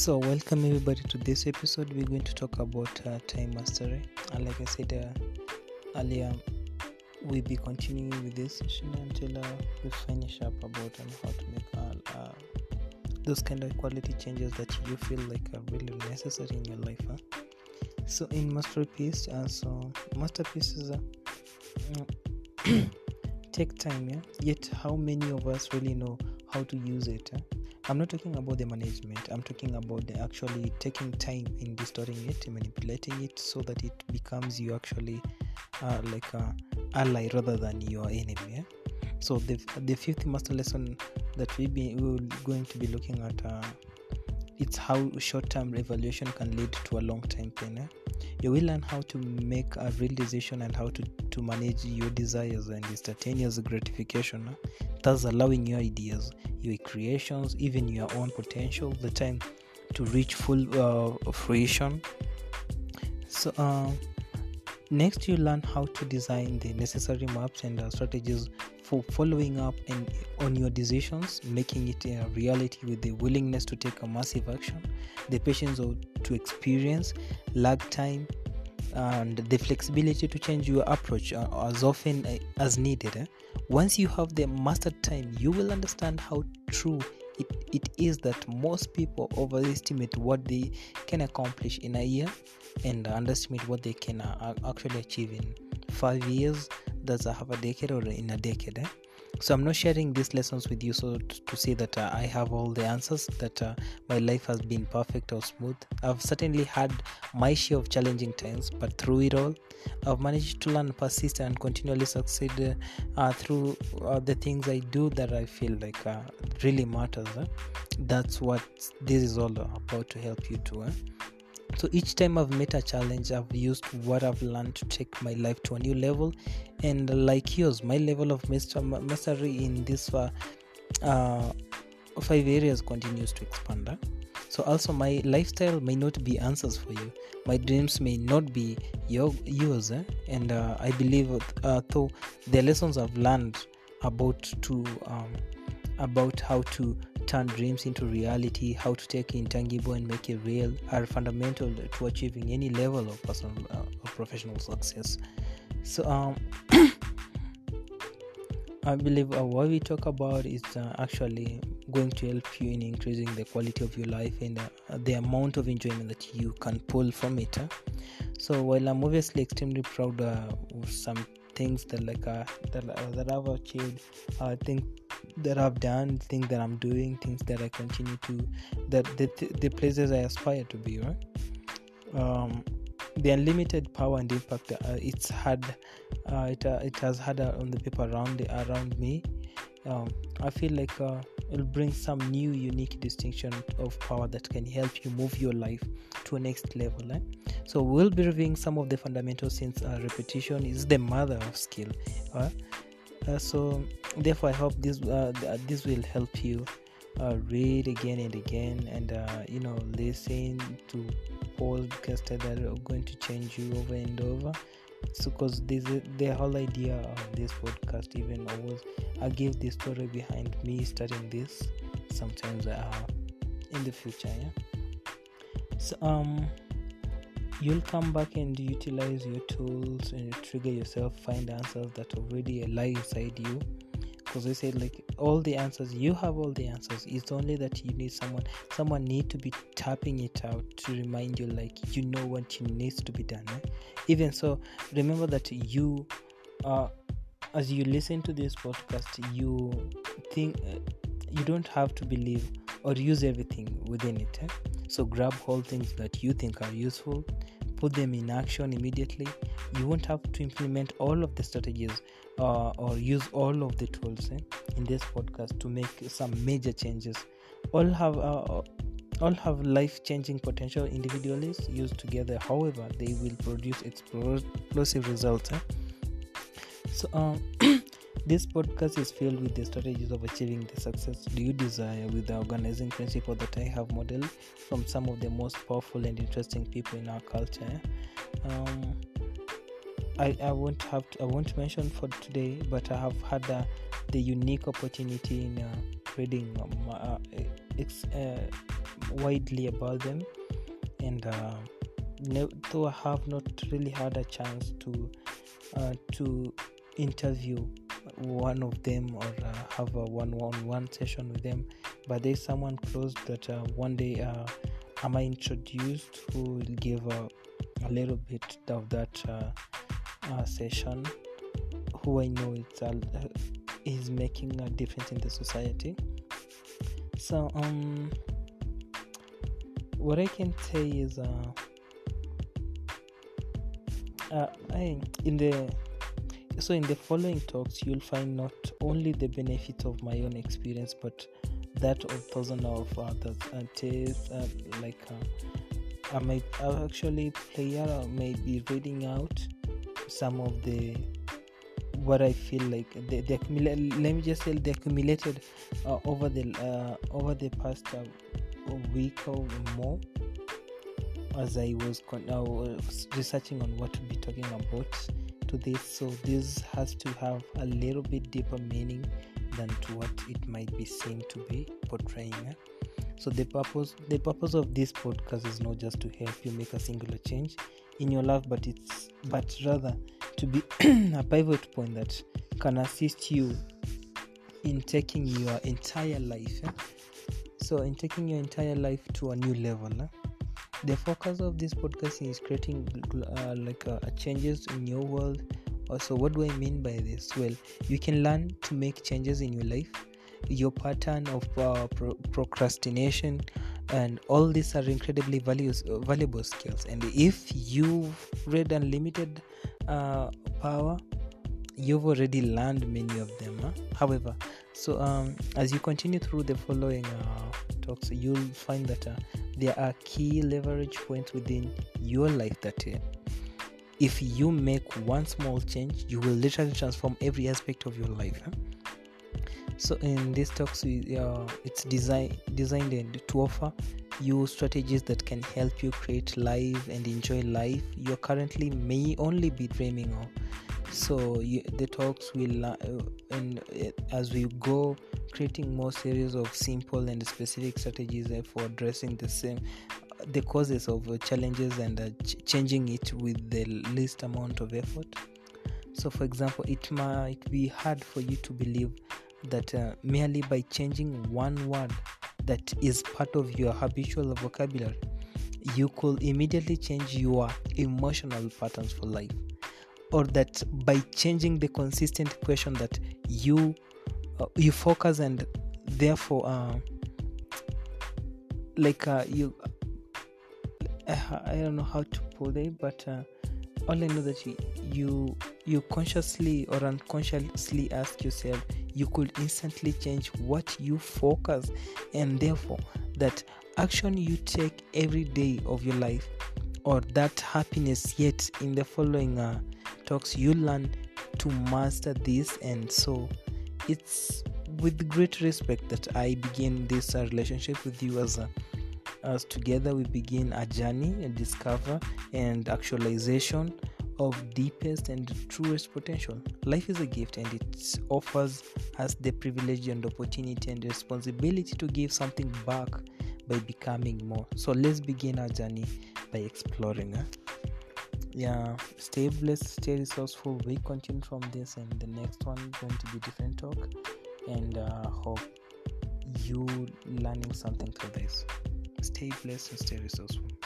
So, welcome everybody to this episode. We're going to talk about uh, time mastery. And like I said uh, earlier, we'll be continuing with this session until uh, we finish up about um, how to make uh, uh, those kind of quality changes that you feel like are really necessary in your life. Huh? So, in masterpiece, uh, so masterpieces uh, take time, yeah. Yet, how many of us really know how to use it? Huh? I'm not talking about the management. I'm talking about the actually taking time in distorting it, manipulating it, so that it becomes you actually uh, like a ally rather than your enemy. Yeah? So the the fifth master lesson that we be we're going to be looking at uh, it's how short-term evaluation can lead to a long-term pain. Yeah? You will learn how to make a real decision and how to, to manage your desires and instantaneous gratification, uh, thus allowing your ideas, your creations, even your own potential, the time to reach full uh, fruition. So, uh, next, you learn how to design the necessary maps and uh, strategies for following up and on your decisions, making it a reality with the willingness to take a massive action, the patience to experience, lag time, and the flexibility to change your approach uh, as often uh, as needed. Eh? Once you have the mastered time, you will understand how true it, it is that most people overestimate what they can accomplish in a year and underestimate what they can uh, actually achieve in five years that's a half a decade or in a decade eh? so i'm not sharing these lessons with you so to, to say that uh, i have all the answers that uh, my life has been perfect or smooth i've certainly had my share of challenging times but through it all i've managed to learn persist and continually succeed uh, through uh, the things i do that i feel like uh, really matters eh? that's what this is all about to help you to eh? So each time i've met a challenge i've used what i've learned to take my life to a new level and like yours my level of mastery in this uh, uh, five areas continues to expand huh? so also my lifestyle may not be answers for you my dreams may not be your, yours eh? and uh, i believe uh, though the lessons i've learned about to um, about how to turn dreams into reality, how to take intangible and make it real are fundamental to achieving any level of personal uh, or professional success. So, um, I believe uh, what we talk about is uh, actually going to help you in increasing the quality of your life and uh, the amount of enjoyment that you can pull from it. Huh? So, while I'm obviously extremely proud uh, of some things that like uh, that, that I've achieved, I think that I've done, things that I'm doing, things that I continue to, that the, the places I aspire to be, right? Um, the unlimited power and impact uh, it's had, uh, it, uh, it has had uh, on the people around around me. Um, I feel like uh, it'll bring some new, unique distinction of power that can help you move your life to a next level. Eh? So we'll be reviewing some of the fundamentals since uh, repetition is the mother of skill. Uh, so therefore i hope this uh, this will help you uh, read again and again and uh, you know listen to podcasts that are going to change you over and over. So because this the whole idea of this podcast even always i give the story behind me starting this. Sometimes uh, in the future yeah. So um you'll come back and utilize your tools and trigger yourself find answers that already lie inside you because I said like all the answers you have all the answers it's only that you need someone someone need to be tapping it out to remind you like you know what needs to be done eh? even so remember that you uh as you listen to this podcast you think uh, you don't have to believe or use everything within it eh? so grab all things that you think are useful put them in action immediately you won't have to implement all of the strategies uh, or use all of the tools eh, in this podcast to make some major changes all have uh, all have life-changing potential individually used together however they will produce explosive results eh? so um, this podcast is filled with the strategies of achieving the success you desire with the organizing principle that i have modeled from some of the most powerful and interesting people in our culture. Um, I, I won't have to, I won't mention for today, but I have had uh, the unique opportunity in uh, reading um, uh, ex, uh, widely about them. And uh, though i have not really had a chance to uh, to interview one of them or uh, have a one-on-one session with them. But there's someone close that uh, one day uh, am i introduced who will give a, a little bit of that uh, session who i know it's is making a difference in the society. So um what i can say is uh, uh I, in the so in the following talks you'll find not only the benefits of my own experience but that of thousands of others. And taste uh, like uh, i might I actually player I may be reading out some of the what I feel like the, the let me just say the accumulated uh, over the uh, over the past uh, week or more as I was con- researching on what to be talking about to this so this has to have a little bit deeper meaning than to what it might be seen to be portraying eh? so the purpose the purpose of this podcast is not just to help you make a singular change in your life but it's but rather to be a pivot point that can assist you in taking your entire life. Eh? So, in taking your entire life to a new level. Eh? The focus of this podcast is creating uh, like uh, changes in your world. Also, what do I mean by this? Well, you can learn to make changes in your life. Your pattern of uh, pro- procrastination and all these are incredibly values, valuable skills. And if you've read Unlimited uh, power you've already learned many of them huh? however so um, as you continue through the following uh, you'll find that uh, there are key leverage points within your life that uh, if you make one small change you will literally transform every aspect of your life huh? so in these talks uh, it's design, designed to offer you strategies that can help you create life and enjoy life you currently may only be dreaming of so you, the talks will uh, and uh, as we go creating more series of simple and specific strategies uh, for addressing the same the causes of uh, challenges and uh, ch- changing it with the least amount of effort so for example it might be hard for you to believe that uh, merely by changing one word that is part of your habitual vocabulary, you could immediately change your emotional patterns for life. Or that by changing the consistent question that you uh, you focus and therefore uh, like uh, you I don't know how to put it, but uh, all I know that you, you you consciously or unconsciously ask yourself you could instantly change what you focus and therefore that action you take every day of your life or that happiness yet in the following uh, talks you learn to master this and so it's with great respect that i begin this uh, relationship with you as a as together we begin a journey and discover and actualization of deepest and truest potential. Life is a gift and it offers us the privilege and opportunity and responsibility to give something back by becoming more. So let's begin our journey by exploring. Huh? Yeah, stay blessed, stay resourceful. We continue from this, and the next one going to be different talk. And uh, hope you learning something through this. Stay blessed and stay resourceful.